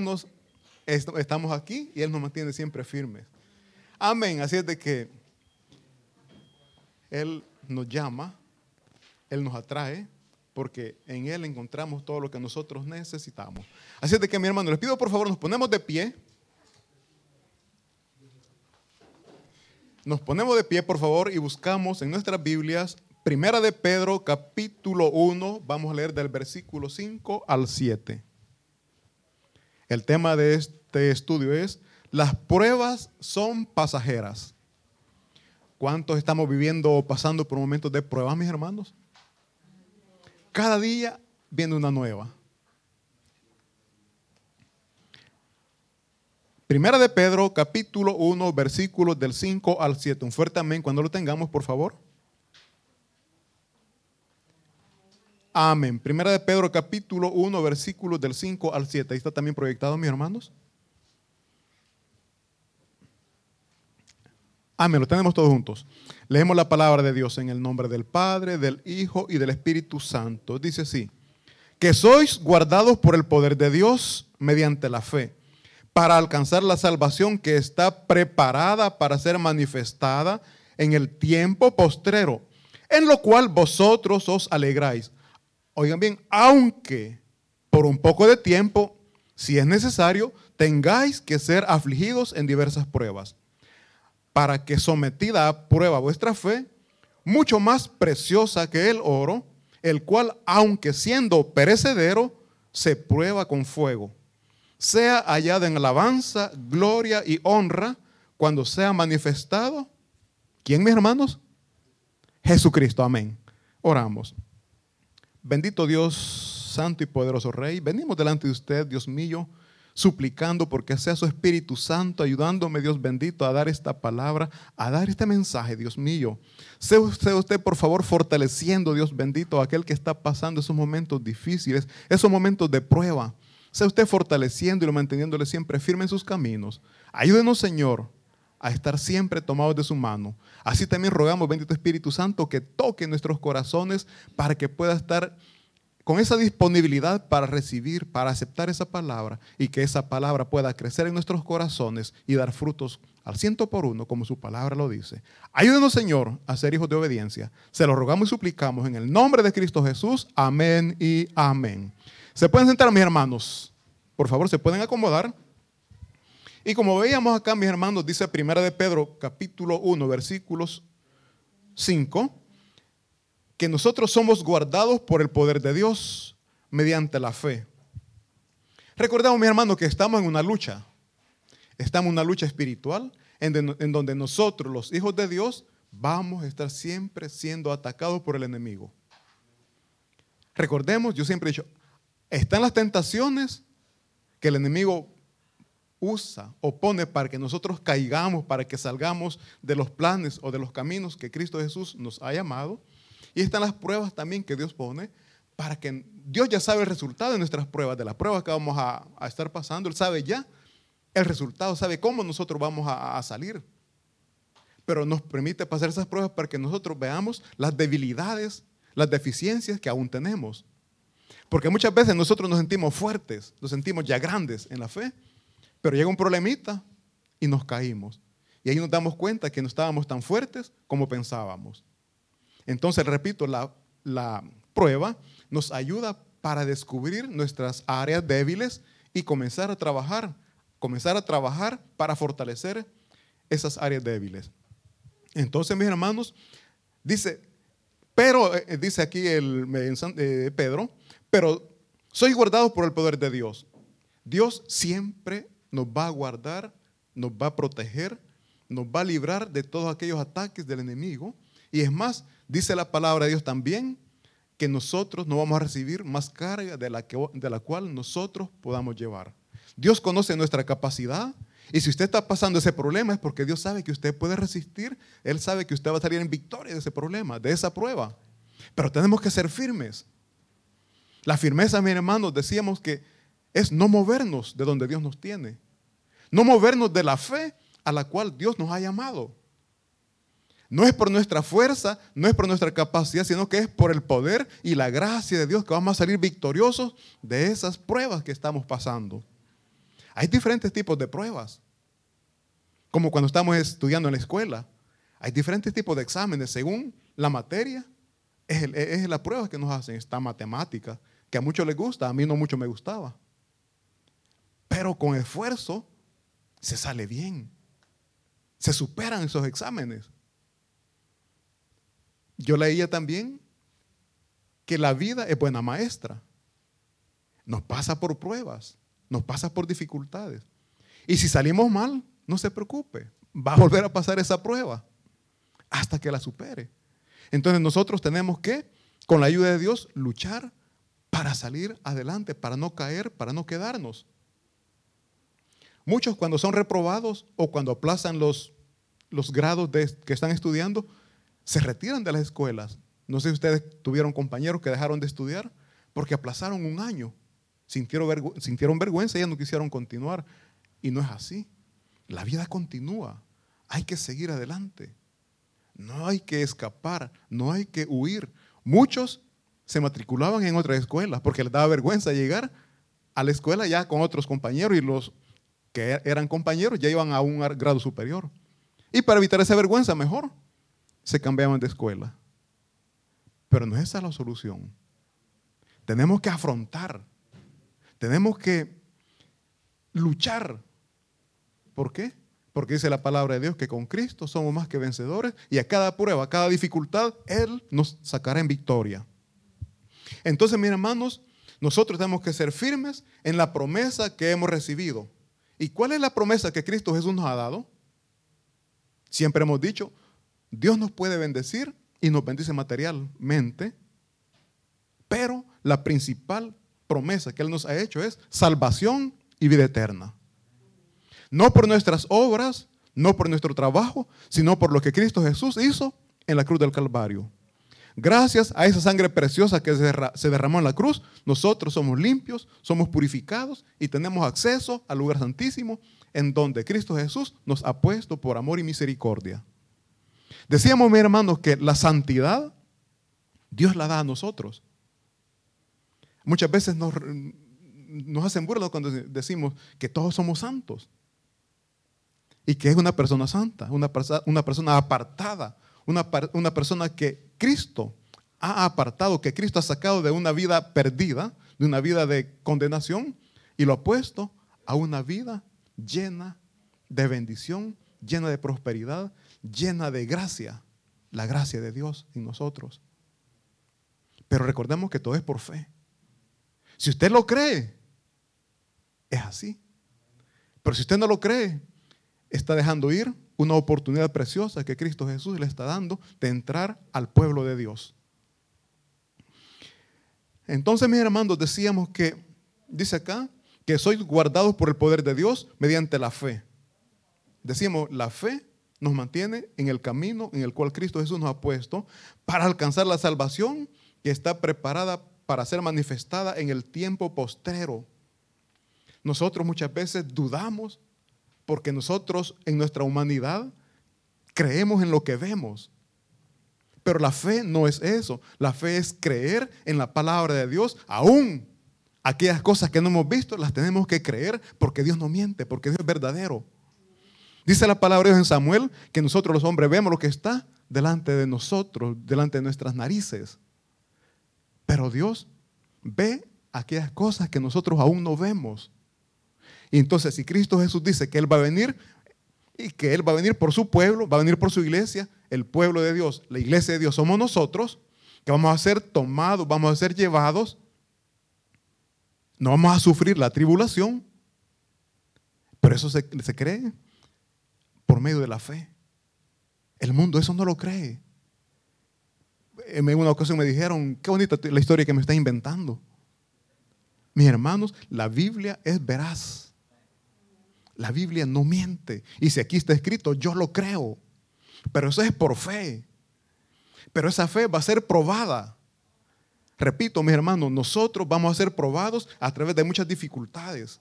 hermanos, estamos aquí y Él nos mantiene siempre firmes. Amén. Así es de que Él nos llama, Él nos atrae, porque en Él encontramos todo lo que nosotros necesitamos. Así es de que, mi hermano, les pido por favor, nos ponemos de pie. Nos ponemos de pie, por favor, y buscamos en nuestras Biblias, Primera de Pedro, capítulo 1, vamos a leer del versículo 5 al 7. El tema de este estudio es, las pruebas son pasajeras. ¿Cuántos estamos viviendo o pasando por momentos de pruebas, mis hermanos? Cada día viene una nueva. Primera de Pedro, capítulo 1, versículos del 5 al 7. Un fuerte amén cuando lo tengamos, por favor. Amén. Primera de Pedro capítulo 1, versículos del 5 al 7. Ahí está también proyectado, mis hermanos. Amén. Lo tenemos todos juntos. Leemos la palabra de Dios en el nombre del Padre, del Hijo y del Espíritu Santo. Dice así, que sois guardados por el poder de Dios mediante la fe, para alcanzar la salvación que está preparada para ser manifestada en el tiempo postrero, en lo cual vosotros os alegráis Oigan bien, aunque por un poco de tiempo, si es necesario, tengáis que ser afligidos en diversas pruebas, para que sometida a prueba vuestra fe, mucho más preciosa que el oro, el cual, aunque siendo perecedero, se prueba con fuego, sea hallada en alabanza, gloria y honra cuando sea manifestado. ¿Quién, mis hermanos? Jesucristo, amén. Oramos. Bendito Dios, santo y poderoso Rey, venimos delante de usted, Dios mío, suplicando porque sea su Espíritu Santo ayudándome, Dios bendito, a dar esta palabra, a dar este mensaje, Dios mío. Sea usted, usted, por favor, fortaleciendo, Dios bendito, a aquel que está pasando esos momentos difíciles, esos momentos de prueba. Sea usted fortaleciendo y manteniéndole siempre firme en sus caminos. Ayúdenos, Señor, a estar siempre tomados de su mano. Así también rogamos, bendito Espíritu Santo, que toque nuestros corazones para que pueda estar con esa disponibilidad para recibir, para aceptar esa palabra y que esa palabra pueda crecer en nuestros corazones y dar frutos al ciento por uno, como su palabra lo dice. Ayúdenos, Señor, a ser hijos de obediencia. Se lo rogamos y suplicamos en el nombre de Cristo Jesús. Amén y amén. ¿Se pueden sentar, mis hermanos? Por favor, se pueden acomodar. Y como veíamos acá, mis hermanos, dice Primera de Pedro, capítulo 1, versículos 5, que nosotros somos guardados por el poder de Dios mediante la fe. Recordemos, mis hermanos, que estamos en una lucha. Estamos en una lucha espiritual en, en donde nosotros, los hijos de Dios, vamos a estar siempre siendo atacados por el enemigo. Recordemos, yo siempre he dicho, están las tentaciones que el enemigo usa o pone para que nosotros caigamos, para que salgamos de los planes o de los caminos que Cristo Jesús nos ha llamado. Y están las pruebas también que Dios pone para que Dios ya sabe el resultado de nuestras pruebas, de las pruebas que vamos a, estar pasando. Él sabe ya el resultado, sabe cómo nosotros vamos a, a salir. Pero nos permite pasar esas pruebas para que nosotros veamos las debilidades, las deficiencias que aún tenemos. Porque muchas veces nosotros nos sentimos fuertes, nos sentimos ya grandes en la fe, pero llega un problemita y nos caímos. Y ahí nos damos cuenta que no estábamos tan fuertes como pensábamos. Entonces, repito, la, la prueba nos ayuda para descubrir nuestras áreas débiles y comenzar a trabajar, comenzar a trabajar para fortalecer esas áreas débiles. Entonces, mis hermanos, dice, pero, eh, dice aquí el eh, Pedro, pero soy guardado por el poder de Dios. Dios siempre nos va a guardar, nos va a proteger, nos va a librar de todos aquellos ataques del enemigo. Y es más, dice la palabra de Dios también que nosotros no vamos a recibir más carga de la, que, de la cual nosotros podamos llevar. Dios conoce nuestra capacidad y si usted está pasando ese problema es porque Dios sabe que usted puede resistir, Él sabe que usted va a salir en victoria de ese problema, de esa prueba. Pero tenemos que ser firmes. La firmeza, mi hermanos, decíamos que es no movernos de donde Dios nos tiene. No movernos de la fe a la cual Dios nos ha llamado. No es por nuestra fuerza, no es por nuestra capacidad, sino que es por el poder y la gracia de Dios que vamos a salir victoriosos de esas pruebas que estamos pasando. Hay diferentes tipos de pruebas. Como cuando estamos estudiando en la escuela. Hay diferentes tipos de exámenes según la materia. Es, la prueba que nos hacen. Esta matemática, que a muchos les gusta, a mí no mucho me gustaba. Pero con esfuerzo se sale bien. Se superan esos exámenes. Yo leía también que la vida es buena maestra. Nos pasa por pruebas, nos pasa por dificultades. Y si salimos mal, no se preocupe, va a volver a pasar esa prueba hasta que la supere. Entonces nosotros tenemos que, con la ayuda de Dios, luchar para salir adelante, para no caer, para no quedarnos. Muchos cuando son reprobados o cuando aplazan los, los grados que están estudiando, se retiran de las escuelas, no sé si ustedes tuvieron compañeros que dejaron de estudiar porque aplazaron un año. Sintieron, vergüenza y ya no quisieron continuar. Y no es así. La vida continúa. Hay que seguir adelante. No hay que escapar, no hay que huir. Muchos se matriculaban en otras escuelas porque les daba vergüenza llegar a la escuela ya con otros compañeros y los que eran compañeros ya iban a un grado superior. Y para evitar esa vergüenza, mejor se cambiaban de escuela. Pero no es esa la solución. Tenemos que afrontar, tenemos que luchar. ¿Por qué? Porque dice la palabra de Dios que con Cristo somos más que vencedores y a cada prueba, a cada dificultad, Él nos sacará en victoria. Entonces, mis hermanos, nosotros tenemos que ser firmes en la promesa que hemos recibido. ¿Y cuál es la promesa que Cristo Jesús nos ha dado? Siempre hemos dicho, Dios nos puede bendecir y nos bendice materialmente, pero la principal promesa que Él nos ha hecho es salvación y vida eterna. No por nuestras obras, no por nuestro trabajo, sino por lo que Cristo Jesús hizo en la cruz del Calvario. Gracias a esa sangre preciosa que se derramó en la cruz, nosotros somos limpios, somos purificados y tenemos acceso al lugar santísimo en donde Cristo Jesús nos ha puesto por amor y misericordia. Decíamos, mi hermanos, que la santidad Dios la da a nosotros. Muchas veces nos, nos hacen burla cuando decimos que todos somos santos. Y que es una persona santa, una persona apartada, una, una persona que Cristo ha apartado, que Cristo ha sacado de una vida perdida, de una vida de condenación, y lo ha puesto a una vida llena de bendición, llena de prosperidad, llena de gracia, la gracia de Dios en nosotros. Pero recordemos que todo es por fe. Si usted lo cree, es así. Pero si usted no lo cree, está dejando ir una oportunidad preciosa que Cristo Jesús le está dando de entrar al pueblo de Dios. Entonces, mis hermanos, decíamos que, dice acá, que sois guardados por el poder de Dios mediante la fe. Decimos, la fe nos mantiene en el camino en el cual Cristo Jesús nos ha puesto para alcanzar la salvación que está preparada para ser manifestada en el tiempo postrero. Nosotros muchas veces dudamos porque nosotros en nuestra humanidad creemos en lo que vemos. Pero la fe no es eso. La fe es creer en la palabra de Dios. Aún aquellas cosas que no hemos visto las tenemos que creer porque Dios no miente, porque Dios es verdadero. Dice la palabra de Dios en Samuel que nosotros los hombres vemos lo que está delante de nosotros, delante de nuestras narices. Pero Dios ve aquellas cosas que nosotros aún no vemos. Y entonces si Cristo Jesús dice que Él va a venir y que Él va a venir por su pueblo, va a venir por su iglesia, el pueblo de Dios, la iglesia de Dios somos nosotros, que vamos a ser tomados, vamos a ser llevados, no vamos a sufrir la tribulación, pero eso se, se cree por medio de la fe. El mundo eso no lo cree. En una ocasión me dijeron, qué bonita la historia que me está inventando. Mis hermanos, la Biblia es veraz. La Biblia no miente. Y si aquí está escrito, yo lo creo. Pero eso es por fe. Pero esa fe va a ser probada. Repito, mis hermanos, nosotros vamos a ser probados a través de muchas dificultades.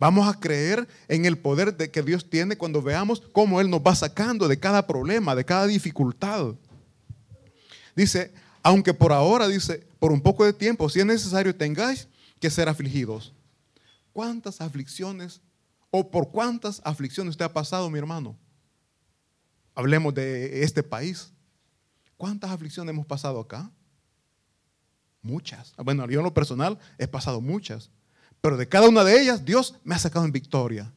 Vamos a creer en el poder de que Dios tiene cuando veamos cómo Él nos va sacando de cada problema, de cada dificultad. Dice, aunque por ahora, dice, por un poco de tiempo, si es necesario, tengáis que ser afligidos. ¿Cuántas aflicciones o por cuántas aflicciones usted ha pasado, mi hermano? Hablemos de este país. ¿Cuántas aflicciones hemos pasado acá? Muchas. Bueno, yo en lo personal he pasado muchas. Pero de cada una de ellas, Dios me ha sacado en victoria.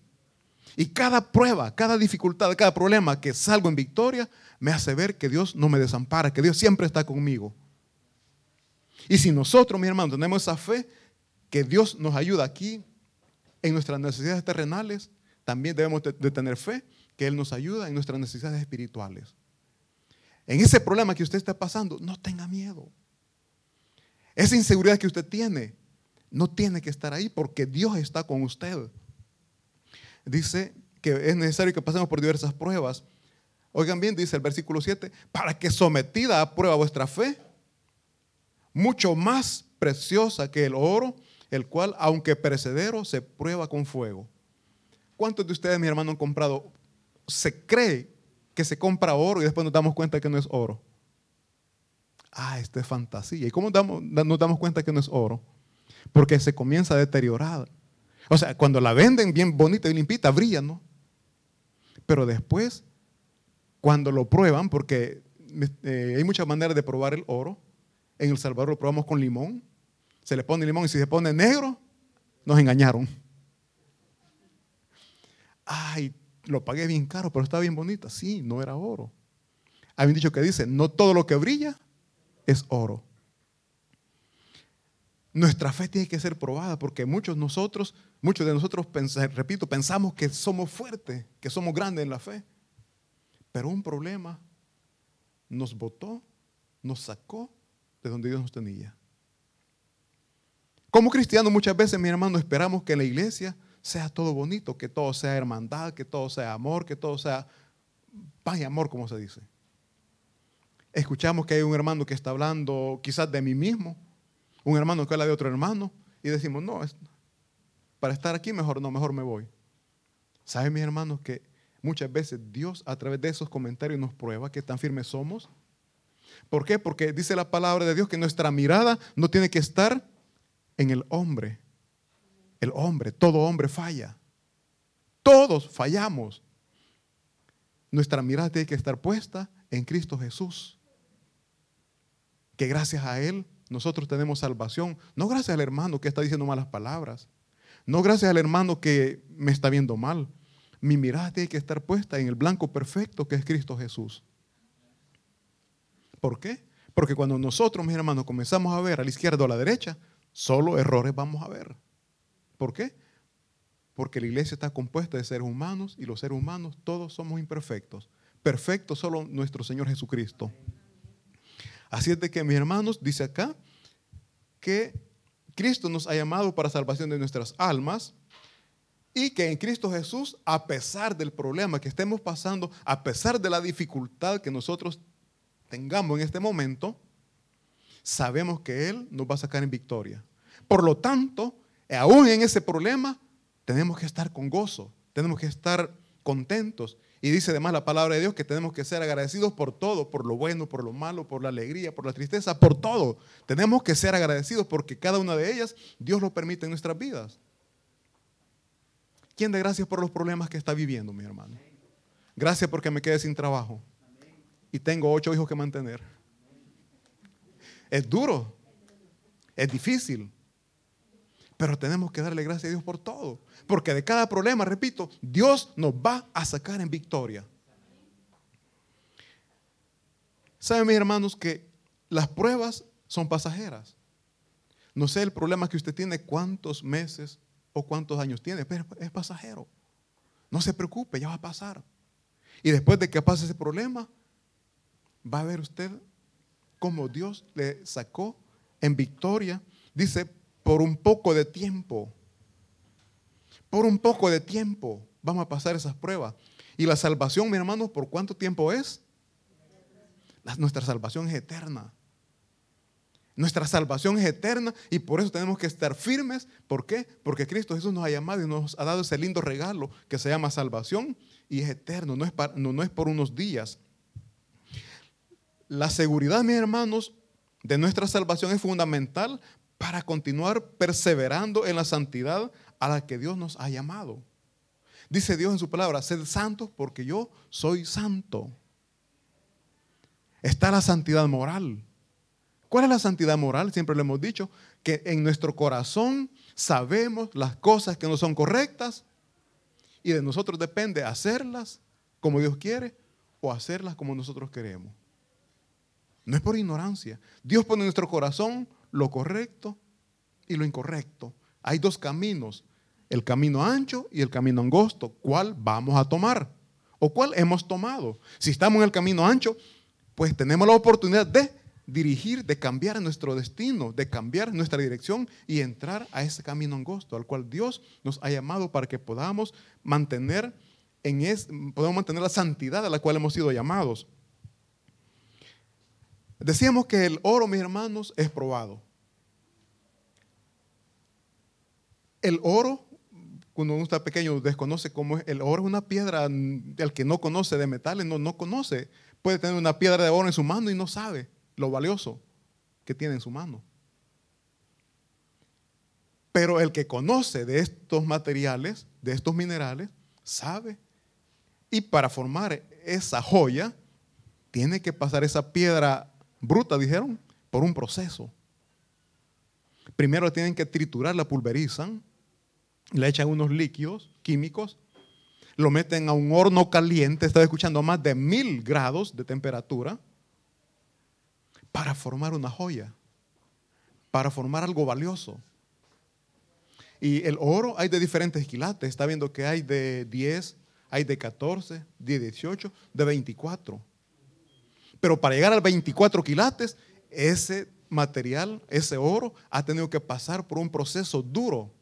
Y cada prueba, cada dificultad, cada problema que salgo en victoria, me hace ver que Dios no me desampara, que Dios siempre está conmigo. Y si nosotros, mi hermano, tenemos esa fe que Dios nos ayuda aquí en nuestras necesidades terrenales, también debemos de tener fe que Él nos ayuda en nuestras necesidades espirituales. En ese problema que usted está pasando, no tenga miedo. Esa inseguridad que usted tiene, no tiene que estar ahí porque Dios está con usted. Dice que es necesario que pasemos por diversas pruebas. Oigan bien, dice el versículo 7, para que sometida a prueba vuestra fe, mucho más preciosa que el oro, el cual, aunque perecedero, se prueba con fuego. ¿Cuántos de ustedes, mi hermano, han comprado? Se cree que se compra oro y después nos damos cuenta que no es oro. Ah, esto es fantasía. ¿Y cómo nos damos cuenta que no es oro? Porque se comienza a deteriorar. O sea, cuando la venden bien bonita y limpita, brilla, ¿no? Pero después, cuando lo prueban, porque eh, hay muchas maneras de probar el oro, en El Salvador lo probamos con limón, se le pone limón y si se pone negro, nos engañaron. Ay, lo pagué bien caro, pero está bien bonita. Sí, no era oro. Hay un dicho que dice, no todo lo que brilla es oro. Nuestra fe tiene que ser probada porque muchos nosotros, muchos de nosotros, repito, pensamos que somos fuertes, que somos grandes en la fe. Pero un problema nos botó, nos sacó de donde Dios nos tenía. Como cristianos muchas veces, mi hermano, esperamos que la iglesia sea todo bonito, que todo sea hermandad, que todo sea amor, que todo sea paz y amor, como se dice. Escuchamos que hay un hermano que está hablando quizás de mí mismo, un hermano que habla de otro hermano, y decimos, no, para estar aquí mejor no, mejor me voy. ¿Saben, mis hermanos, que muchas veces Dios a través de esos comentarios nos prueba que tan firmes somos? ¿Por qué? Porque dice la palabra de Dios que nuestra mirada no tiene que estar en el hombre. El hombre, todo hombre falla. Todos fallamos. Nuestra mirada tiene que estar puesta en Cristo Jesús. Que gracias a Él nosotros tenemos salvación. No gracias al hermano que está diciendo malas palabras. No gracias al hermano que me está viendo mal. Mi mirada tiene que estar puesta en el blanco perfecto que es Cristo Jesús. ¿Por qué? Porque cuando nosotros, mis hermanos, comenzamos a ver a la izquierda o a la derecha, solo errores vamos a ver. ¿Por qué? Porque la iglesia está compuesta de seres humanos y los seres humanos todos somos imperfectos. Perfecto solo nuestro Señor Jesucristo. Así es de que, mis hermanos, dice acá que Cristo nos ha llamado para salvación de nuestras almas y que en Cristo Jesús, a pesar del problema que estemos pasando, a pesar de la dificultad que nosotros tengamos en este momento, sabemos que Él nos va a sacar en victoria. Por lo tanto, aún en ese problema, tenemos que estar con gozo, tenemos que estar contentos. Y dice además la palabra de Dios que tenemos que ser agradecidos por todo, por lo bueno, por lo malo, por la alegría, por la tristeza, por todo. Tenemos que ser agradecidos porque cada una de ellas Dios lo permite en nuestras vidas. ¿Quién de gracias por los problemas que está viviendo, mi hermano? Gracias porque me quedé sin trabajo y tengo ocho hijos que mantener. Es duro, es difícil, pero tenemos que darle gracias a Dios por todo, porque de cada problema, repito, Dios nos va a sacar en victoria. ¿Saben, mis hermanos, que las pruebas son pasajeras? No sé el problema que usted tiene, cuántos meses o cuántos años tiene, pero es pasajero. No se preocupe, ya va a pasar. Y después de que pase ese problema, va a ver usted cómo Dios le sacó en victoria. Dice, por un poco de tiempo. Por un poco de tiempo vamos a pasar esas pruebas. Y la salvación, mi hermano, ¿por cuánto tiempo es? nuestra salvación es eterna. Nuestra salvación es eterna y por eso tenemos que estar firmes. ¿Por qué? Porque Cristo Jesús nos ha llamado y nos ha dado ese lindo regalo que se llama salvación y es eterno, no es, no es por unos días. La seguridad, mis hermanos, de nuestra salvación es fundamental para continuar perseverando en la santidad a la que Dios nos ha llamado. Dice Dios en su palabra, sed santos porque yo soy santo. Está la santidad moral. ¿Cuál es la santidad moral? Siempre lo hemos dicho, que en nuestro corazón sabemos las cosas que no son correctas y de nosotros depende hacerlas como Dios quiere o hacerlas como nosotros queremos. No es por ignorancia. Dios pone en nuestro corazón lo correcto y lo incorrecto. Hay dos caminos, el camino ancho y el camino angosto. ¿Cuál vamos a tomar? ¿O cuál hemos tomado? Si estamos en el camino ancho, pues tenemos la oportunidad de dirigir, de cambiar nuestro destino, de cambiar nuestra dirección y entrar a ese camino angosto al cual Dios nos ha llamado para que podamos mantener en es, podamos mantener la santidad a la cual hemos sido llamados. Decíamos que el oro, mis hermanos, es probado. El oro, cuando uno está pequeño, desconoce cómo es. El oro es una piedra, el que no conoce de metales, no, no conoce. Puede tener una piedra de oro en su mano y no sabe lo valioso que tiene en su mano. Pero el que conoce de estos materiales, de estos minerales, sabe. Y para formar esa joya, tiene que pasar esa piedra bruta, dijeron, por un proceso. Primero tienen que triturar, la pulverizan, le echan unos líquidos químicos, lo meten a un horno caliente, estaba escuchando más de mil grados de temperatura, para formar una joya, para formar algo valioso. Y el oro hay de diferentes quilates, está viendo que hay de 10, hay de 14, de 18, de 24. Pero para llegar al 24 quilates, ese material, ese oro, ha tenido que pasar por un proceso duro.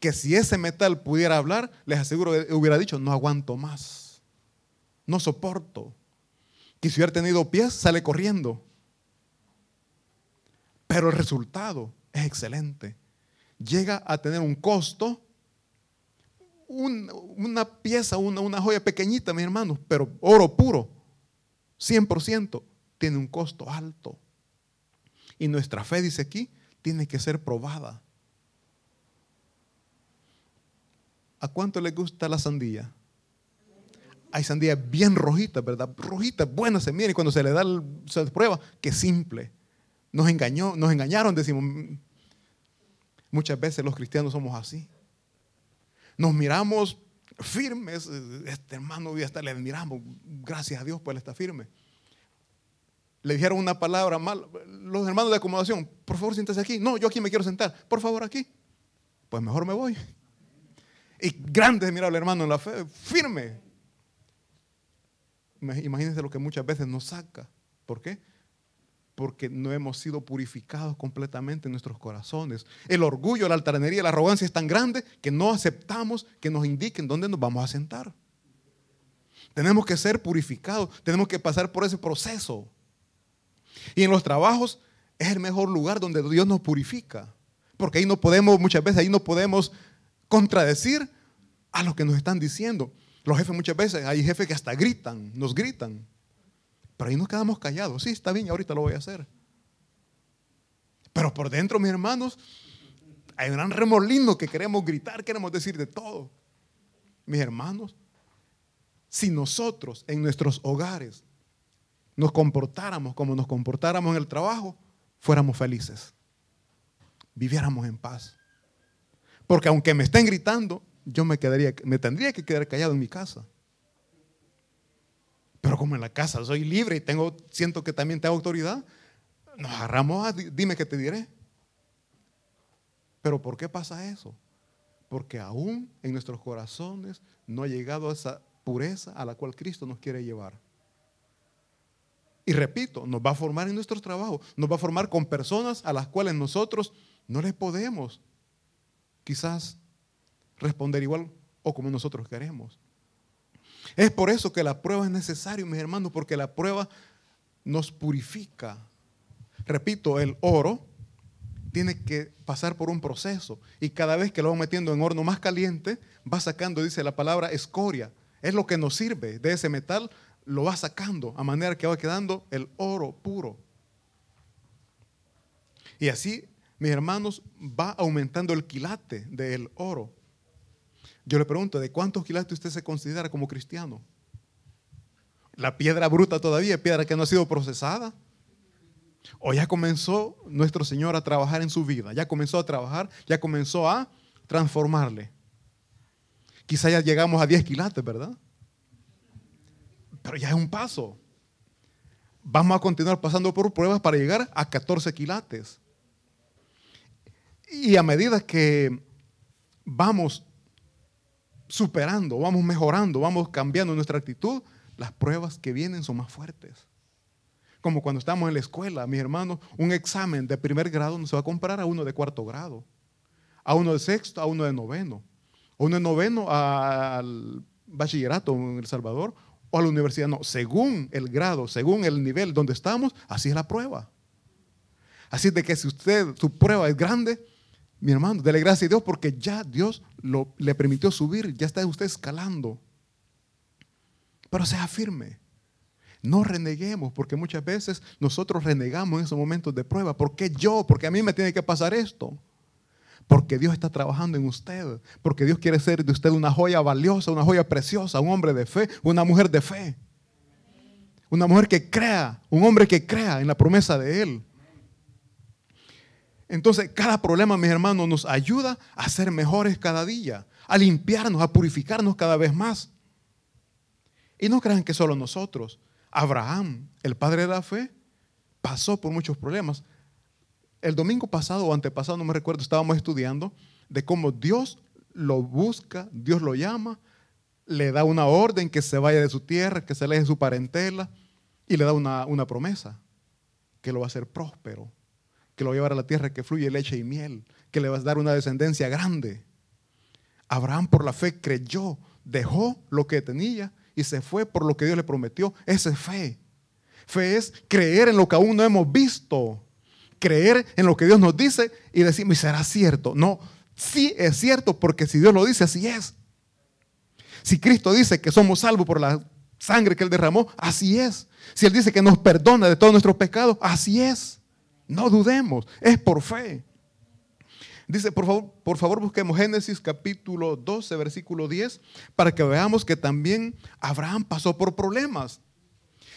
Que si ese metal pudiera hablar, les aseguro que hubiera dicho, no aguanto más, no soporto. Que si hubiera tenido pies, sale corriendo. Pero el resultado es excelente. Llega a tener un costo, una pieza, una, una joya pequeñita, mis hermanos, pero oro puro, 100%, tiene un costo alto. Y nuestra fe, dice aquí, tiene que ser probada. ¿A cuánto le gusta la sandía? Hay sandía bien rojita, ¿verdad? Rojita, buena se mira y cuando se le da, se prueba, que simple. Nos engañó, nos engañaron, decimos. Muchas veces los cristianos somos así. Nos miramos firmes. Este hermano, ya está, le miramos. Gracias a Dios, pues él está firme. Le dijeron una palabra mal. Los hermanos de acomodación, por favor, siéntese aquí. No, yo aquí me quiero sentar. Por favor, aquí. Pues mejor me voy. Y grande mira hermano en la fe, firme. Imagínense lo que muchas veces nos saca. ¿Por qué? Porque no hemos sido purificados completamente en nuestros corazones. El orgullo, la altanería, la arrogancia es tan grande que no aceptamos que nos indiquen dónde nos vamos a sentar. Tenemos que ser purificados, tenemos que pasar por ese proceso. Y en los trabajos es el mejor lugar donde Dios nos purifica, porque ahí no podemos, muchas veces ahí no podemos contradecir a lo que nos están diciendo. Los jefes muchas veces, hay jefes que hasta gritan, nos gritan. Pero ahí nos quedamos callados. Sí, está bien, ahorita lo voy a hacer. Pero por dentro, mis hermanos, hay un gran remolino que queremos gritar, queremos decir de todo. Mis hermanos, si nosotros en nuestros hogares nos comportáramos como nos comportáramos en el trabajo, fuéramos felices. Viviéramos en paz. Porque aunque me estén gritando, yo me, quedaría, me tendría que quedar callado en mi casa. Pero como en la casa soy libre y tengo, siento que también tengo autoridad, nos agarramos a, dime qué te diré. Pero ¿por qué pasa eso? Porque aún en nuestros corazones no ha llegado esa pureza a la cual Cristo nos quiere llevar. Y repito, nos va a formar en nuestros trabajos, nos va a formar con personas a las cuales nosotros no les podemos quizás responder igual o como nosotros queremos. Es por eso que la prueba es necesaria, mis hermanos, porque la prueba nos purifica. Repito, el oro tiene que pasar por un proceso y cada vez que lo va metiendo en horno más caliente, va sacando, dice la palabra, escoria. Es lo que nos sirve de ese metal, lo va sacando a manera que va quedando el oro puro. Y así mis hermanos, va aumentando el quilate del oro. Yo le pregunto, ¿de cuántos quilates usted se considera como cristiano? La piedra bruta todavía, piedra que no ha sido procesada. O ya comenzó nuestro Señor a trabajar en su vida, ya comenzó a trabajar, ya comenzó a transformarle. Quizá ya llegamos a 10 quilates, ¿verdad? Pero ya es un paso. Vamos a continuar pasando por pruebas para llegar a 14 quilates. Y a medida que vamos superando, vamos mejorando, vamos cambiando nuestra actitud, las pruebas que vienen son más fuertes. Como cuando estamos en la escuela, mis hermanos, un examen de primer grado no se va a comparar a uno de cuarto grado, a uno de sexto, a uno de noveno, a uno de noveno al bachillerato en El Salvador o a la universidad. No, según el grado, según el nivel donde estamos, así es la prueba. Así de que si usted, su prueba es grande, mi hermano, dele gracias a Dios porque ya Dios le permitió subir, ya está usted escalando. Pero sea firme. No reneguemos, porque muchas veces nosotros renegamos en esos momentos de prueba. ¿Por qué yo? Porque a mí me tiene que pasar esto. Porque Dios está trabajando en usted. Porque Dios quiere ser de usted una joya valiosa, una joya preciosa, un hombre de fe, una mujer de fe. Una mujer que crea, un hombre que crea en la promesa de Él. Entonces, cada problema, mis hermanos, nos ayuda a ser mejores cada día, a limpiarnos, a purificarnos cada vez más. Y no crean que solo nosotros. Abraham, el padre de la fe, pasó por muchos problemas. El domingo pasado o antepasado, no me recuerdo, estábamos estudiando de cómo Dios lo busca, Dios lo llama, le da una orden que se vaya de su tierra, que se aleje de su parentela y le da una, una promesa, que lo va a hacer próspero, que lo va a llevar a la tierra que fluye leche y miel, que le va a dar una descendencia grande. Abraham por la fe creyó, dejó lo que tenía y se fue por lo que Dios le prometió. Esa es fe. Fe es creer en lo que aún no hemos visto. Creer en lo que Dios nos dice y decir, será cierto. No, sí es cierto porque si Dios lo dice, así es. Si Cristo dice que somos salvos por la sangre que Él derramó, así es. Si Él dice que nos perdona de todos nuestros pecados, así es. No dudemos, es por fe. Dice, por favor, por favor busquemos Génesis capítulo 12, versículo 10, para que veamos que también Abraham pasó por problemas.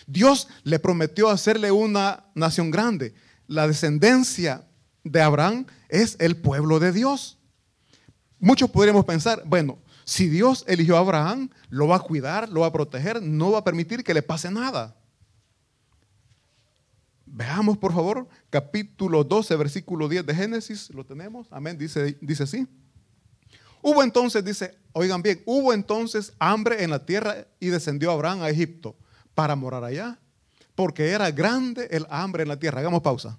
Dios le prometió hacerle una nación grande. La descendencia de Abraham es el pueblo de Dios. Muchos podríamos pensar, bueno, si Dios eligió a Abraham, lo va a cuidar, lo va a proteger, no va a permitir que le pase nada. Veamos, por favor, capítulo 12, versículo 10 de Génesis. ¿Lo tenemos? Amén. Dice, dice así. Hubo entonces, dice, oigan bien, hubo entonces hambre en la tierra y descendió Abraham a Egipto para morar allá, porque era grande el hambre en la tierra. Hagamos pausa.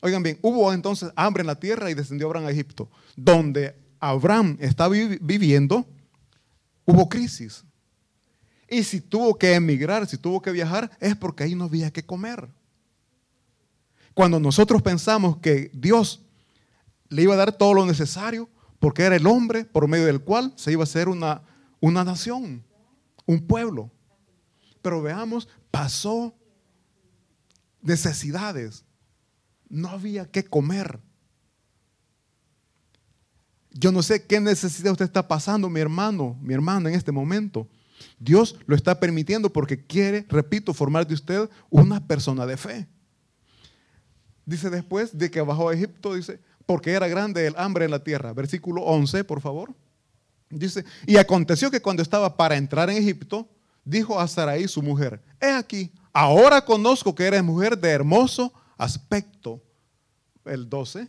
Oigan bien, hubo entonces hambre en la tierra y descendió Abraham a Egipto. Donde Abraham está viviendo, hubo crisis. Y si tuvo que emigrar, si tuvo que viajar, es porque ahí no había que comer. Cuando nosotros pensamos que Dios le iba a dar todo lo necesario, porque era el hombre por medio del cual se iba a hacer una, una nación, un pueblo. Pero veamos, pasó necesidades. No había que comer. Yo no sé qué necesidad usted está pasando, mi hermano, mi hermana, en este momento. Dios lo está permitiendo porque quiere, repito, formar de usted una persona de fe. Dice después de que bajó a Egipto, dice, porque era grande el hambre en la tierra. Versículo 11, por favor. Dice, y aconteció que cuando estaba para entrar en Egipto, dijo a Sarai su mujer, he aquí, ahora conozco que eres mujer de hermoso aspecto. El 12.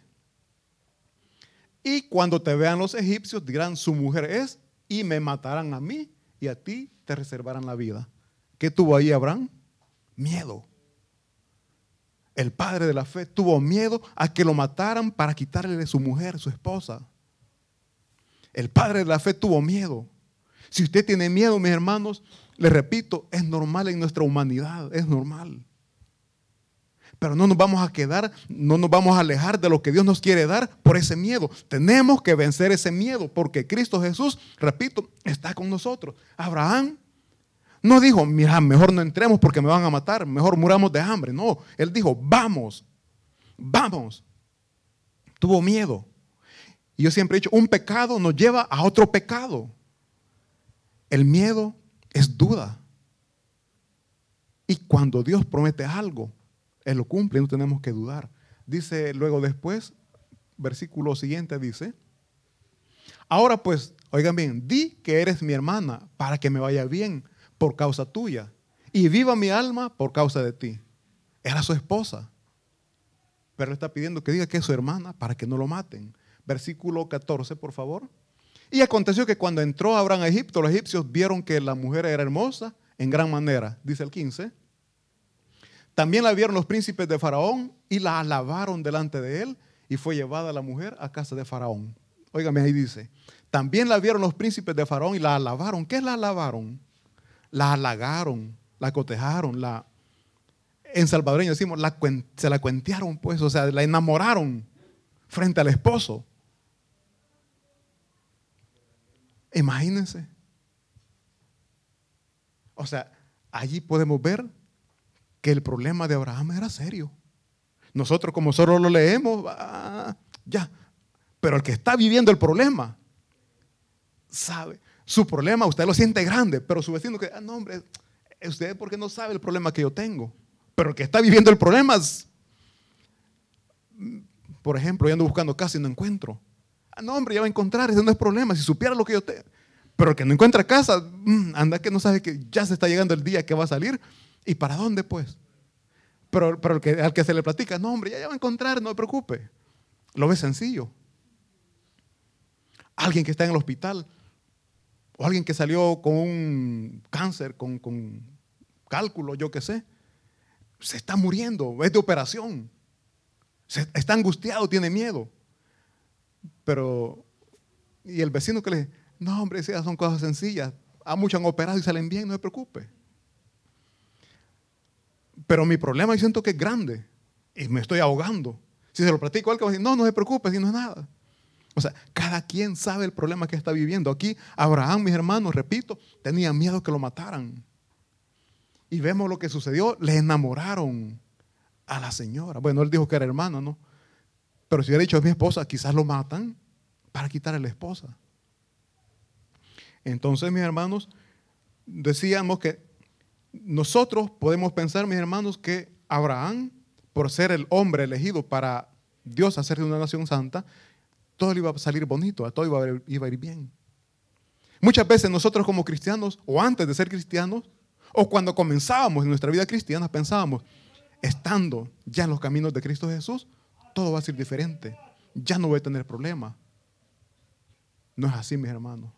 Y cuando te vean los egipcios, dirán, su mujer es, y me matarán a mí, y a ti te reservarán la vida. ¿Qué tuvo ahí Abraham? Miedo el padre de la fe, tuvo miedo a que lo mataran para quitarle de su mujer, su esposa. El padre de la fe tuvo miedo. Si usted tiene miedo, mis hermanos, le repito, es normal en nuestra humanidad, es normal. Pero no nos vamos a quedar, no nos vamos a alejar de lo que Dios nos quiere dar por ese miedo. Tenemos que vencer ese miedo porque Cristo Jesús, repito, está con nosotros. Abraham no dijo, mira, mejor no entremos porque me van a matar, mejor muramos de hambre. No, él dijo, vamos, vamos. tuvo miedo. Y yo siempre he dicho, un pecado nos lleva a otro pecado. El miedo es duda. Y cuando Dios promete algo, Él lo cumple, no tenemos que dudar. Dice luego después, versículo siguiente dice, ahora pues, oigan bien, di que eres mi hermana para que me vaya bien por causa tuya y viva mi alma por causa de ti. Era su esposa, pero le está pidiendo que diga que es su hermana para que no lo maten. Versículo 14, por favor. Y aconteció que cuando entró Abraham a Egipto, los egipcios vieron que la mujer era hermosa en gran manera, dice el 15. También la vieron los príncipes de Faraón y la alabaron delante de él y fue llevada la mujer a casa de Faraón. Óigame, ahí dice, también la vieron los príncipes de Faraón y la alabaron. ¿Qué la alabaron? La halagaron, la cotejaron, la... En salvadoreño decimos, se la cuentearon, pues, o sea, la enamoraron frente al esposo. Imagínense. O sea, allí podemos ver que el problema de Abraham era serio. Nosotros como solo lo leemos, ah, ya. Pero el que está viviendo el problema, sabe. Su problema usted lo siente grande, pero su vecino que, ah, no hombre, usted porque no sabe el problema que yo tengo. Pero el que está viviendo el problema es, por ejemplo, yo ando buscando casa y no encuentro. Ah, no, hombre, ya va a encontrar, ese no es problema. Si supiera lo que yo tengo. Pero el que no encuentra casa, mm, anda que no sabe que ya se está llegando el día que va a salir. ¿Y para dónde, pues? Pero, pero el que, al que se le platica, no, hombre, ya, ya va a encontrar, no se preocupe. Lo ve sencillo. Alguien que está en el hospital, alguien que salió con un cáncer, con, con cálculo, yo qué sé, se está muriendo, es de operación. está angustiado, tiene miedo. Pero, y el vecino que le no hombre, esas son cosas sencillas. A muchos han operado y salen bien, no se preocupe. Pero mi problema yo siento que es grande y me estoy ahogando. Si se lo platico a alguien, no, no se preocupe, si no es nada. O sea, cada quien sabe el problema que está viviendo. Aquí, Abraham, mis hermanos, repito, tenía miedo que lo mataran. Y vemos lo que sucedió, le enamoraron a la señora. Bueno, él dijo que era hermano, ¿no? Pero si hubiera dicho es mi esposa, quizás lo matan para quitarle a la esposa. Entonces, mis hermanos, decíamos que nosotros podemos pensar, mis hermanos, que Abraham, por ser el hombre elegido para Dios hacer de una nación santa, todo iba a salir bonito, todo iba a, a ir bien. Muchas veces nosotros como cristianos, o antes de ser cristianos, o cuando comenzábamos en nuestra vida cristiana, pensábamos, estando ya en los caminos de Cristo Jesús, todo va a ser diferente. Ya no voy a tener problema. No es así, mis hermanos.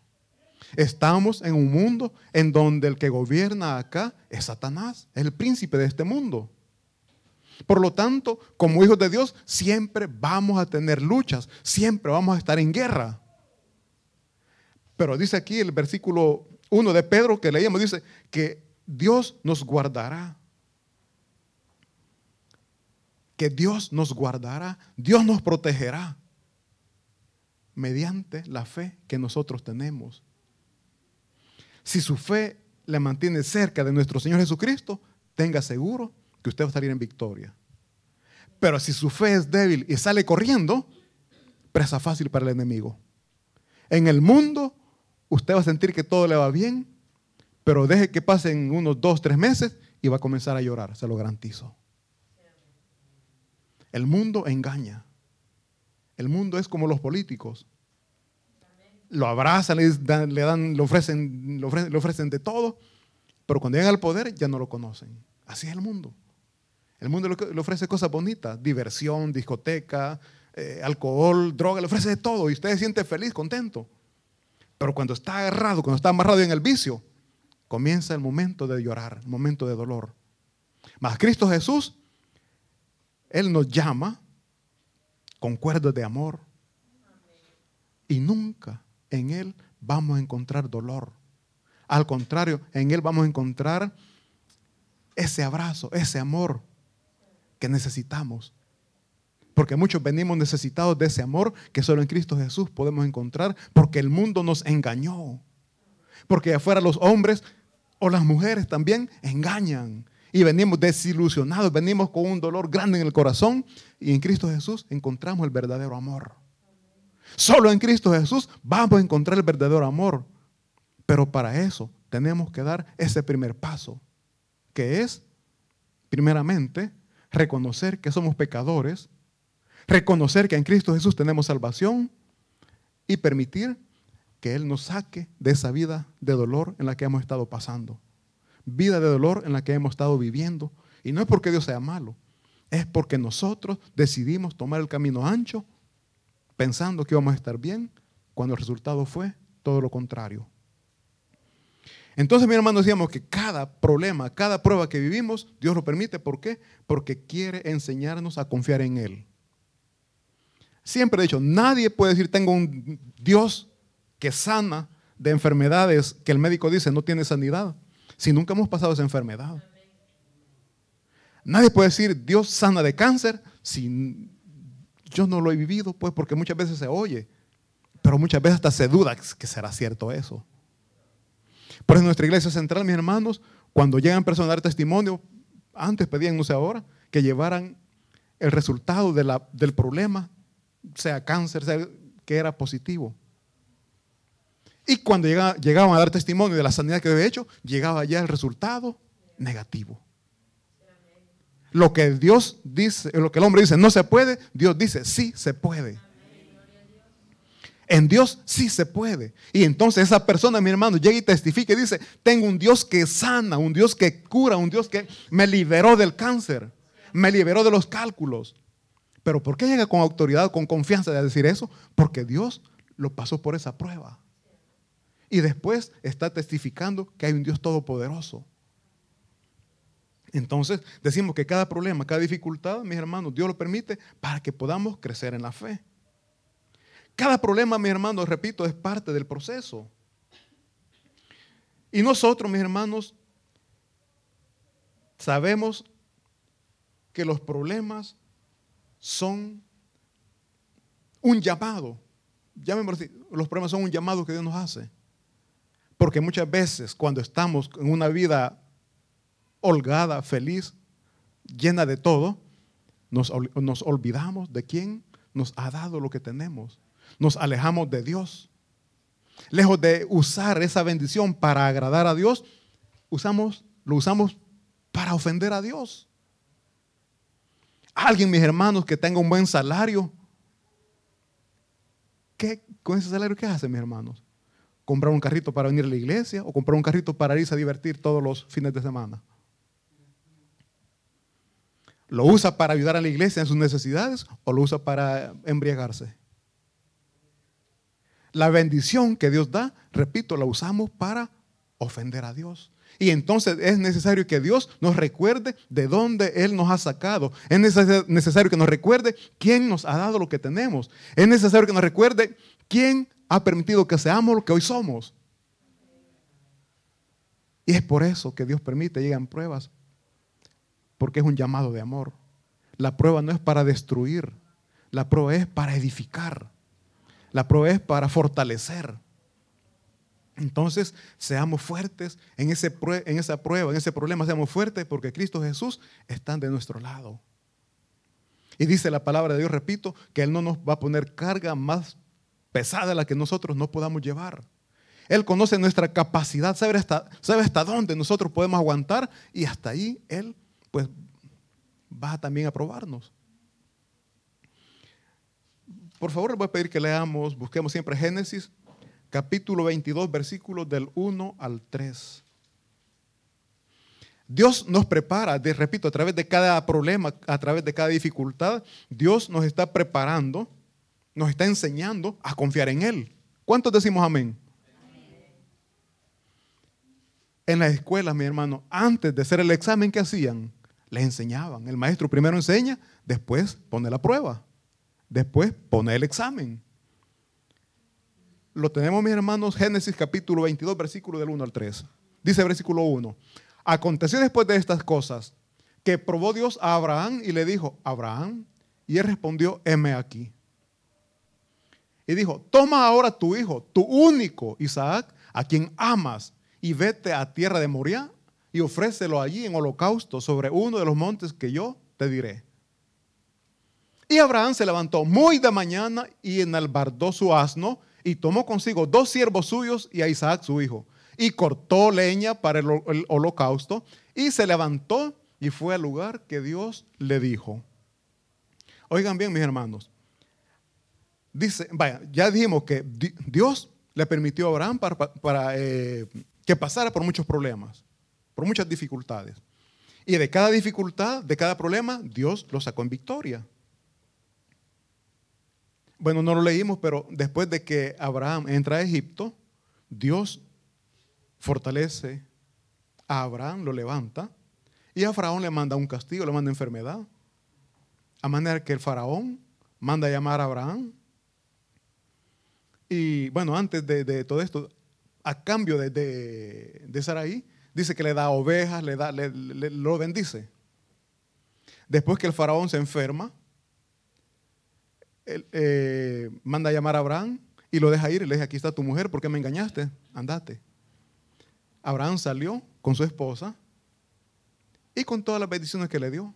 Estamos en un mundo en donde el que gobierna acá es Satanás, es el príncipe de este mundo. Por lo tanto, como hijos de Dios, siempre vamos a tener luchas, siempre vamos a estar en guerra. Pero dice aquí el versículo 1 de Pedro que leíamos, dice que Dios nos guardará. Que Dios nos guardará, Dios nos protegerá mediante la fe que nosotros tenemos. Si su fe le mantiene cerca de nuestro Señor Jesucristo, tenga seguro que usted va a salir en victoria. Pero si su fe es débil y sale corriendo, presa fácil para el enemigo. En el mundo, usted va a sentir que todo le va bien, pero deje que pasen unos dos, tres meses y va a comenzar a llorar, se lo garantizo. El mundo engaña. El mundo es como los políticos lo abrazan, le dan, le, ofrecen, le ofrecen, de todo, pero cuando llegan al poder ya no lo conocen. Así es el mundo. El mundo le ofrece cosas bonitas, diversión, discoteca, eh, alcohol, droga, le ofrece de todo y usted se siente feliz, contento. Pero cuando está agarrado, cuando está amarrado en el vicio, comienza el momento de llorar, el momento de dolor. Mas Cristo Jesús, Él nos llama con cuerdas de amor y nunca en Él vamos a encontrar dolor. Al contrario, en Él vamos a encontrar ese abrazo, ese amor que necesitamos. Porque muchos venimos necesitados de ese amor que solo en Cristo Jesús podemos encontrar, porque el mundo nos engañó. Porque afuera los hombres o las mujeres también engañan y venimos desilusionados, venimos con un dolor grande en el corazón y en Cristo Jesús encontramos el verdadero amor. Solo en Cristo Jesús vamos a encontrar el verdadero amor. Pero para eso tenemos que dar ese primer paso, que es, primeramente, reconocer que somos pecadores, reconocer que en Cristo Jesús tenemos salvación y permitir que Él nos saque de esa vida de dolor en la que hemos estado pasando. Vida de dolor en la que hemos estado viviendo. Y no es porque Dios sea malo, es porque nosotros decidimos tomar el camino ancho pensando que íbamos a estar bien, cuando el resultado fue todo lo contrario. Entonces, mi hermano, decíamos que cada problema, cada prueba que vivimos, Dios lo permite. ¿Por qué? Porque quiere enseñarnos a confiar en Él. Siempre he dicho, nadie puede decir, tengo un Dios que sana de enfermedades que el médico dice no tiene sanidad, si nunca hemos pasado esa enfermedad. Nadie puede decir, Dios sana de cáncer si yo no lo he vivido, pues porque muchas veces se oye, pero muchas veces hasta se duda que será cierto eso. Por eso en nuestra iglesia central, mis hermanos, cuando llegan personas a dar testimonio, antes pedían, no sé ahora, que llevaran el resultado del problema, sea cáncer, sea que era positivo. Y cuando llegaban a dar testimonio de la sanidad que había hecho, llegaba ya el resultado negativo. Lo que Dios dice, lo que el hombre dice no se puede, Dios dice sí se puede. En Dios sí se puede. Y entonces esa persona, mi hermano, llega y testifica y dice, tengo un Dios que sana, un Dios que cura, un Dios que me liberó del cáncer, me liberó de los cálculos. Pero ¿por qué llega con autoridad, con confianza de decir eso? Porque Dios lo pasó por esa prueba. Y después está testificando que hay un Dios todopoderoso. Entonces decimos que cada problema, cada dificultad, mis hermanos, Dios lo permite para que podamos crecer en la fe. Cada problema, mis hermanos, repito, es parte del proceso. Y nosotros, mis hermanos, sabemos que los problemas son un llamado. los problemas son un llamado que Dios nos hace. Porque muchas veces cuando estamos en una vida holgada, feliz, llena de todo, nos, nos olvidamos de quién nos ha dado lo que tenemos nos alejamos de Dios. Lejos de usar esa bendición para agradar a Dios, usamos, lo usamos para ofender a Dios. Alguien, mis hermanos, que tenga un buen salario, ¿qué, con ese salario qué hace, mis hermanos? ¿Comprar un carrito para venir a la iglesia o comprar un carrito para irse a divertir todos los fines de semana? ¿Lo usa para ayudar a la iglesia en sus necesidades o lo usa para embriagarse? La bendición que Dios da, repito, la usamos para ofender a Dios. Y entonces es necesario que Dios nos recuerde de dónde Él nos ha sacado. Es necesario que nos recuerde quién nos ha dado lo que tenemos. Es necesario que nos recuerde quién ha permitido que seamos lo que hoy somos. Y es por eso que Dios permite, llegan pruebas, porque es un llamado de amor. La prueba no es para destruir, la prueba es para edificar. La prueba es para fortalecer. Entonces, seamos fuertes en, ese, en esa prueba, en ese problema, seamos fuertes porque Cristo Jesús está de nuestro lado. Y dice la palabra de Dios, repito, que Él no nos va a poner carga más pesada la que nosotros no podamos llevar. Él conoce nuestra capacidad, sabe hasta, sabe hasta dónde nosotros podemos aguantar y hasta ahí Él pues va también a probarnos. Por favor, les voy a pedir que leamos, busquemos siempre Génesis, capítulo 22, versículos del 1 al 3. Dios nos prepara, de, repito, a través de cada problema, a través de cada dificultad, Dios nos está preparando, nos está enseñando a confiar en Él. ¿Cuántos decimos amén? En las escuelas, mi hermano, antes de hacer el examen que hacían, les enseñaban. El maestro primero enseña, después pone la prueba. Después pone el examen. Lo tenemos, mis hermanos, Génesis capítulo 22, versículo del 1 al 3. Dice versículo 1. Aconteció después de estas cosas que probó Dios a Abraham y le dijo, Abraham, y él respondió, heme aquí. Y dijo, toma ahora tu hijo, tu único Isaac, a quien amas, y vete a tierra de Moria y ofrécelo allí en holocausto sobre uno de los montes que yo te diré. Y Abraham se levantó muy de mañana y enalbardó su asno y tomó consigo dos siervos suyos y a Isaac su hijo. Y cortó leña para el, holocausto y se levantó y fue al lugar que Dios le dijo. Oigan bien, mis hermanos. Dice, vaya, ya dijimos que Dios le permitió a Abraham para, eh, que pasara por muchos problemas, por muchas dificultades. Y de cada dificultad, de cada problema, Dios lo sacó en victoria. Bueno, no lo leímos, pero después de que Abraham entra a Egipto, Dios fortalece a Abraham, lo levanta, y a Faraón le manda un castigo, le manda enfermedad. A manera que el faraón manda a llamar a Abraham. Y bueno, antes de, todo esto, a cambio de, de, Saraí, dice que le da ovejas, le da, lo bendice. Después que el faraón se enferma, él, eh, manda a llamar a Abraham y lo deja ir y le dice, aquí está tu mujer, ¿por qué me engañaste? Andate. Abraham salió con su esposa y con todas las bendiciones que le dio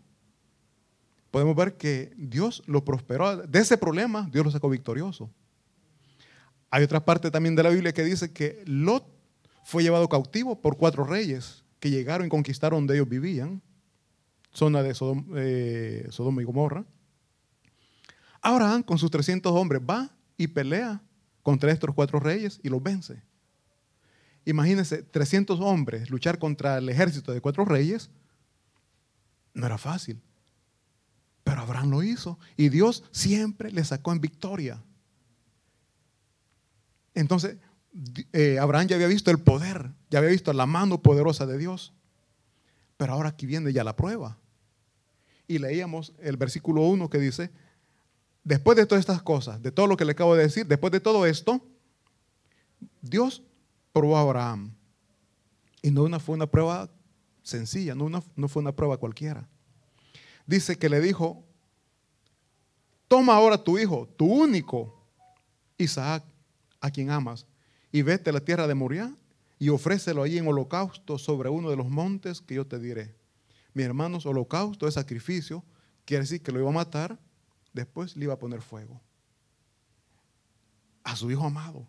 podemos ver que Dios lo prosperó. De ese problema, Dios lo sacó victorioso. Hay otra parte también de la Biblia que dice que Lot fue llevado cautivo por cuatro reyes que llegaron y conquistaron donde ellos vivían, zona de eh, Sodoma, y Gomorra. Abraham con sus 300 hombres va y pelea contra estos cuatro reyes y los vence. Imagínense, 300 hombres luchar contra el ejército de cuatro reyes no era fácil. Pero Abraham lo hizo y Dios siempre le sacó en victoria. Entonces, eh, Abraham ya había visto el poder, ya había visto la mano poderosa de Dios. Pero ahora aquí viene ya la prueba. Y leíamos el versículo 1 que dice, después de todas estas cosas, de todo lo que le acabo de decir, después de todo esto, Dios probó a Abraham. Y no fue una prueba sencilla, no, no fue una prueba cualquiera dice que le dijo, toma ahora tu hijo, tu único, Isaac, a quien amas, y vete a la tierra de Moriah y ofrécelo allí en holocausto sobre uno de los montes que yo te diré. Mis hermanos, holocausto es sacrificio, quiere decir que lo iba a matar, después le iba a poner fuego. A su hijo amado,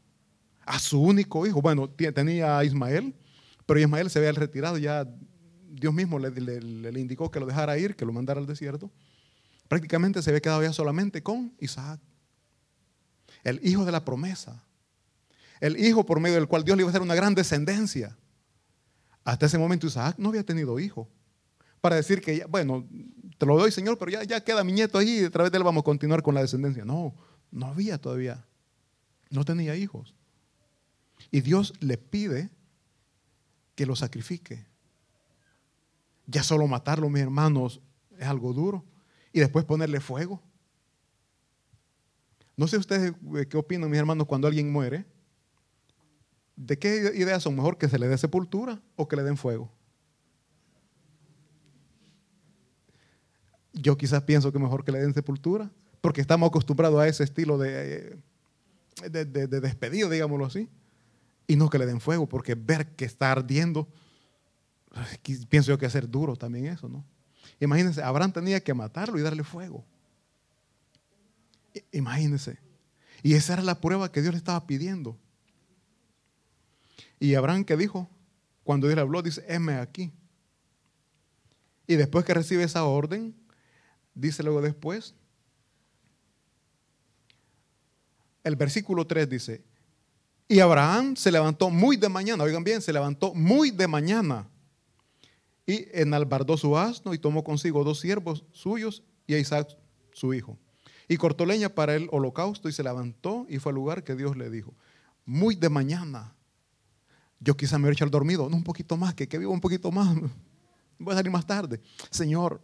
a su único hijo. Bueno, tenía a Ismael, pero Ismael se había retirado ya Dios mismo le, indicó que lo dejara ir, que lo mandara al desierto, prácticamente se había quedado ya solamente con Isaac, el hijo de la promesa, el hijo por medio del cual Dios le iba a hacer una gran descendencia. Hasta ese momento Isaac no había tenido hijo. Para decir que, bueno, te lo doy Señor, pero ya, ya queda mi nieto allí y a través de él vamos a continuar con la descendencia. No, no había todavía. No tenía hijos. Y Dios le pide que lo sacrifique. Ya solo matarlo, mis hermanos, es algo duro. Y después ponerle fuego. No sé ustedes eh, qué opinan, mis hermanos, cuando alguien muere. ¿De qué ideas son mejor que se le dé sepultura o que le den fuego? Yo quizás pienso que mejor que le den sepultura, porque estamos acostumbrados a ese estilo de, de, de despedido, digámoslo así, y no que le den fuego, porque ver que está ardiendo pienso yo que ser duro también eso, ¿no? Imagínense, Abraham tenía que matarlo y darle fuego. Imagínense. Y esa era la prueba que Dios le estaba pidiendo. Y Abraham que dijo, cuando Dios le habló, dice, heme aquí. Y después que recibe esa orden, dice luego después, el versículo 3 dice, y Abraham se levantó muy de mañana, oigan bien, se levantó muy de mañana y enalbardó su asno y tomó consigo dos siervos suyos y a Isaac su hijo. Y cortó leña para el holocausto y se levantó y fue al lugar que Dios le dijo. Muy de mañana. Yo quizá me hubiera echado dormido, no un poquito más, que, que vivo un poquito más. Voy a salir más tarde. Señor,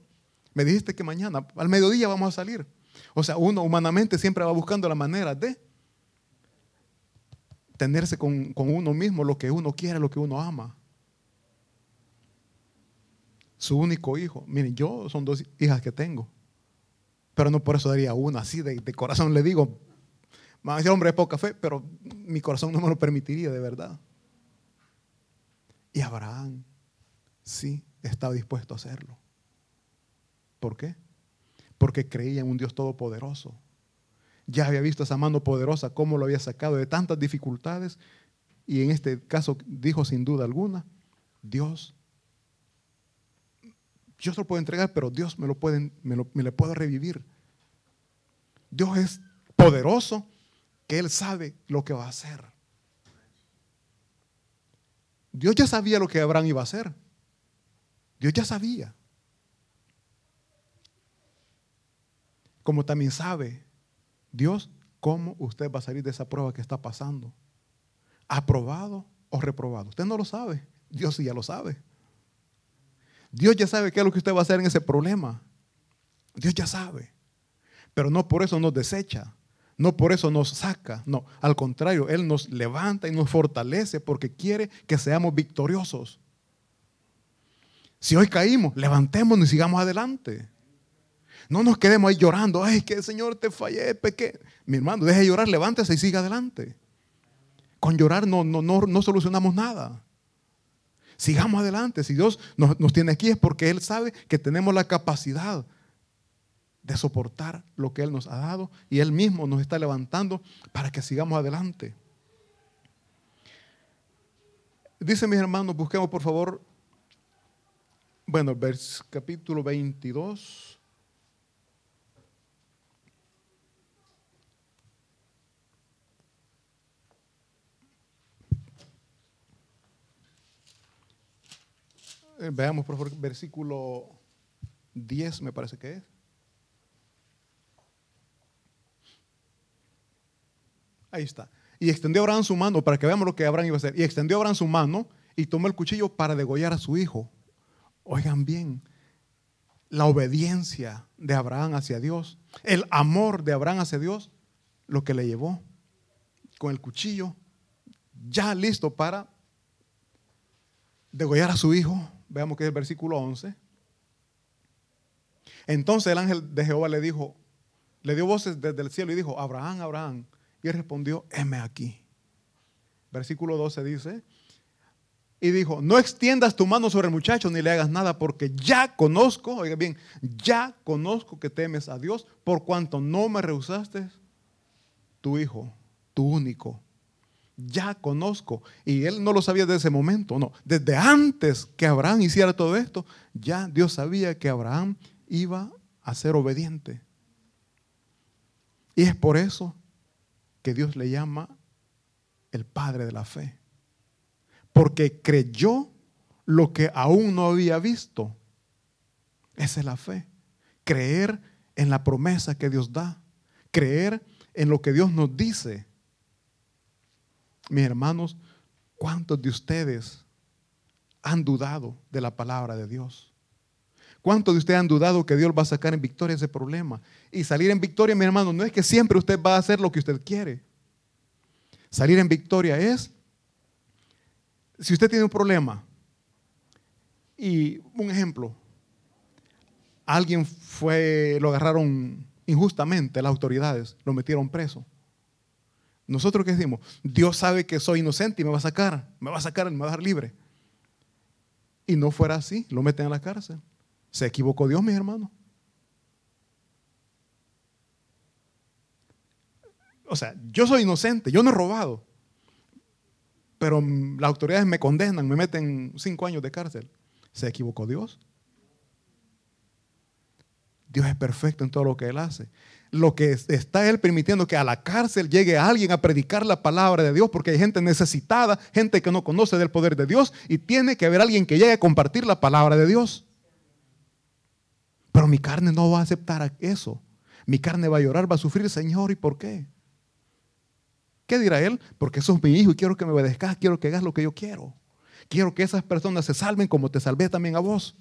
me dijiste que mañana, al mediodía vamos a salir. O sea, uno humanamente siempre va buscando la manera de tenerse con, con uno mismo, lo que uno quiere, lo que uno ama su único hijo. Miren, yo son dos hijas que tengo, pero no por eso daría una así de, corazón. Le digo, me a decir, hombre, es poca fe, pero mi corazón no me lo permitiría de verdad. Y Abraham sí estaba dispuesto a hacerlo. ¿Por qué? Porque creía en un Dios todopoderoso. Ya había visto esa mano poderosa, cómo lo había sacado de tantas dificultades. Y en este caso dijo sin duda alguna, Dios, yo se lo puedo entregar, pero Dios me lo puede, me, me le puedo revivir. Dios es poderoso que Él sabe lo que va a hacer. Dios ya sabía lo que Abraham iba a hacer. Dios ya sabía. Como también sabe Dios cómo usted va a salir de esa prueba que está pasando. ¿Aprobado o reprobado? Usted no lo sabe. Dios sí ya lo sabe. Dios ya sabe qué es lo que usted va a hacer en ese problema. Dios ya sabe. Pero no por eso nos desecha. No por eso nos saca, no, al contrario, Él nos levanta y nos fortalece porque quiere que seamos victoriosos. Si hoy caímos, levantémonos y sigamos adelante. No nos quedemos ahí llorando, ay, que Señor te fallé, pequé. Mi hermano, deje de llorar, levántese y siga adelante. Con llorar no, no, no, solucionamos nada. Sigamos adelante. Si Dios nos, nos tiene aquí es porque Él sabe que tenemos la capacidad de soportar lo que Él nos ha dado y Él mismo nos está levantando para que sigamos adelante. Dice mis hermanos, busquemos por favor, bueno, vers, capítulo 22. Veamos por favor, versículo 10 me parece que es. Ahí está. Y extendió Abraham su mano para que veamos lo que Abraham iba a hacer. Y extendió Abraham su mano y tomó el cuchillo para degollar a su hijo. Oigan bien, la obediencia de Abraham hacia Dios, el amor de Abraham hacia Dios, lo que le llevó con el cuchillo, ya listo para degollar a su hijo. Veamos que es el versículo 11. Entonces el ángel de Jehová le dijo, le dio voces desde el cielo y dijo, Abraham, Abraham. Y él respondió, heme aquí. Versículo 12 dice, y dijo, no extiendas tu mano sobre el muchacho ni le hagas nada porque ya conozco, oiga bien, ya conozco que temes a Dios por cuanto no me rehusaste tu hijo, tu único. Ya conozco. Y él no lo sabía desde ese momento, no. Desde antes que Abraham hiciera todo esto, ya Dios sabía que Abraham iba a ser obediente. Y es por eso que Dios le llama el Padre de la fe. Porque creyó lo que aún no había visto. Esa es la fe. Creer en la promesa que Dios da. Creer en lo que Dios nos dice. Mis hermanos, ¿cuántos de ustedes han dudado de la palabra de Dios? ¿Cuántos de ustedes han dudado que Dios va a sacar en victoria ese problema? Y salir en victoria, mi hermano, no es que siempre usted va a hacer lo que usted quiere. Salir en victoria es, si usted tiene un problema, y un ejemplo, alguien fue, lo agarraron injustamente las autoridades, lo metieron preso. Nosotros qué decimos, Dios sabe que soy inocente y me va a sacar, me va a sacar, me va a dejar libre. Y no fuera así, lo meten a la cárcel. ¿Se equivocó Dios, mis hermanos? O sea, yo soy inocente, yo no he robado. Pero las autoridades me condenan, me meten cinco años de cárcel. ¿Se equivocó Dios? Dios es perfecto en todo lo que Él hace. Lo que está Él permitiendo que a la cárcel llegue alguien a predicar la palabra de Dios, porque hay gente necesitada, gente que no conoce del poder de Dios, y tiene que haber alguien que llegue a compartir la palabra de Dios. Pero mi carne no va a aceptar eso. Mi carne va a llorar, va a sufrir, Señor, ¿y por qué? ¿Qué dirá él? Porque eso es mi hijo y quiero que me obedezcas, quiero que hagas lo que yo quiero. Quiero que esas personas se salven como te salvé también a vos.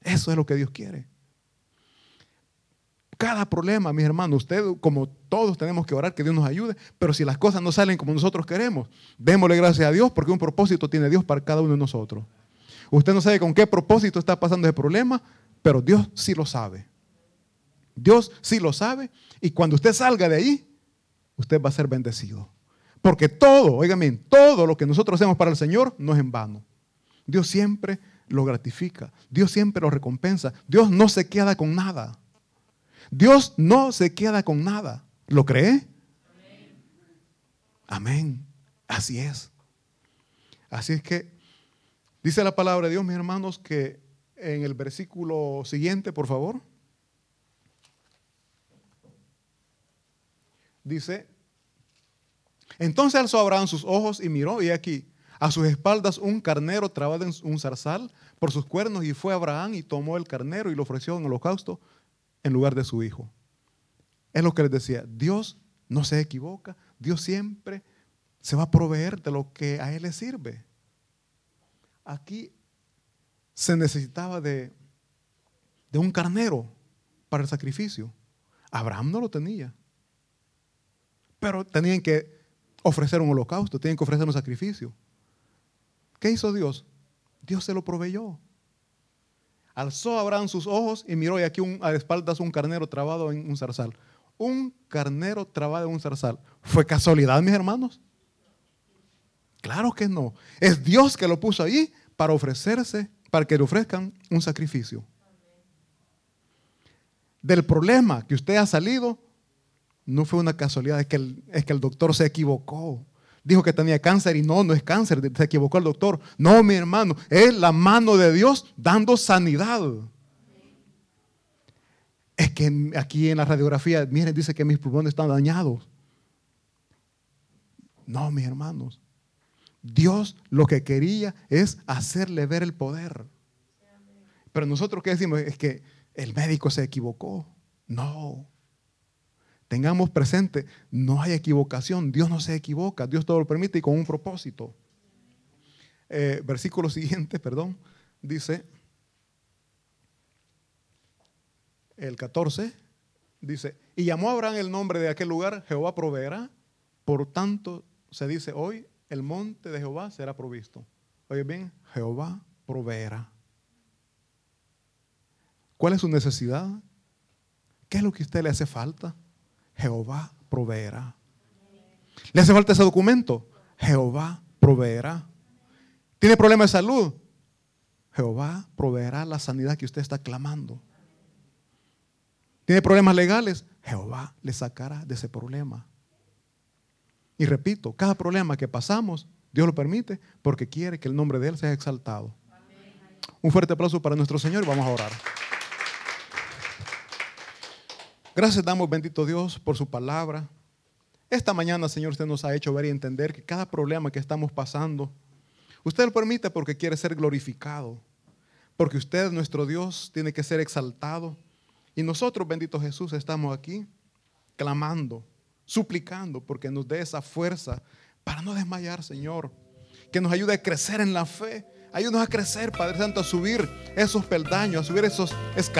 Eso es lo que Dios quiere. Cada problema, mis hermanos, usted como todos tenemos que orar que Dios nos ayude, pero si las cosas no salen como nosotros queremos, démosle gracias a Dios porque un propósito tiene Dios para cada uno de nosotros. Usted no sabe con qué propósito está pasando ese problema, pero Dios sí lo sabe. Dios sí lo sabe. Y cuando usted salga de ahí, usted va a ser bendecido. Porque todo, oigan todo lo que nosotros hacemos para el Señor no es en vano. Dios siempre lo gratifica. Dios siempre lo recompensa. Dios no se queda con nada. Dios no se queda con nada. ¿Lo cree? Amén. Así es. Así es que dice la palabra de Dios, mis hermanos, que en el versículo siguiente, por favor. Dice, entonces alzó Abraham sus ojos y miró, y aquí, a sus espaldas un carnero trabado en un zarzal por sus cuernos, y fue Abraham y tomó el carnero y lo ofreció en holocausto en lugar de su hijo. Es lo que les decía, Dios no se equivoca, Dios siempre se va a proveer de lo que a Él le sirve. Aquí se necesitaba de, de un carnero para el sacrificio. Abraham no lo tenía. Pero tenían que ofrecer un holocausto, tenían que ofrecer un sacrificio. ¿Qué hizo Dios? Dios se lo proveyó. Alzó Abraham sus ojos y miró y aquí un, a espaldas un carnero trabado en un zarzal. Un carnero trabado en un zarzal. ¿Fue casualidad, mis hermanos? Claro que no. Es Dios que lo puso ahí para ofrecerse, para que le ofrezcan un sacrificio. Del problema que usted ha salido, no fue una casualidad, es que es que el doctor se equivocó. Dijo que tenía cáncer y no, no es cáncer, se equivocó el doctor. No, mi hermano, es la mano de Dios dando sanidad. Es que aquí en la radiografía, miren, dice que mis pulmones están dañados. No, mis hermanos, Dios lo que quería es hacerle ver el poder. Pero nosotros qué decimos es que el médico se equivocó. No. Tengamos presente, no hay equivocación. Dios no se equivoca. Dios todo lo permite y con un propósito. Eh, versículo siguiente, perdón, dice, el 14, dice, y llamó Abraham el nombre de aquel lugar, Jehová proveerá. Por tanto, se dice hoy, el monte de Jehová será provisto. Oye bien, Jehová proveerá. ¿Cuál es su necesidad? ¿Qué es lo que a usted le hace falta? Jehová proveerá. ¿Le hace falta ese documento? Jehová proveerá. ¿Tiene problemas de salud? Jehová proveerá la sanidad que usted está clamando. ¿Tiene problemas legales? Jehová le sacará de ese problema. Y repito, cada problema que pasamos, Dios lo permite porque quiere que el nombre de Él sea exaltado. Un fuerte aplauso para nuestro Señor y vamos a orar. Gracias damos, bendito Dios, por su palabra. Esta mañana, Señor, usted nos ha hecho ver y entender que cada problema que estamos pasando, usted lo permite porque quiere ser glorificado, porque usted, nuestro Dios, tiene que ser exaltado. Y nosotros, bendito Jesús, estamos aquí clamando suplicando porque nos dé esa fuerza para no desmayar, Señor. Que nos ayude a crecer en la fe. Ayúdanos a crecer, Padre Santo, a subir esos peldaños, a subir esos escalones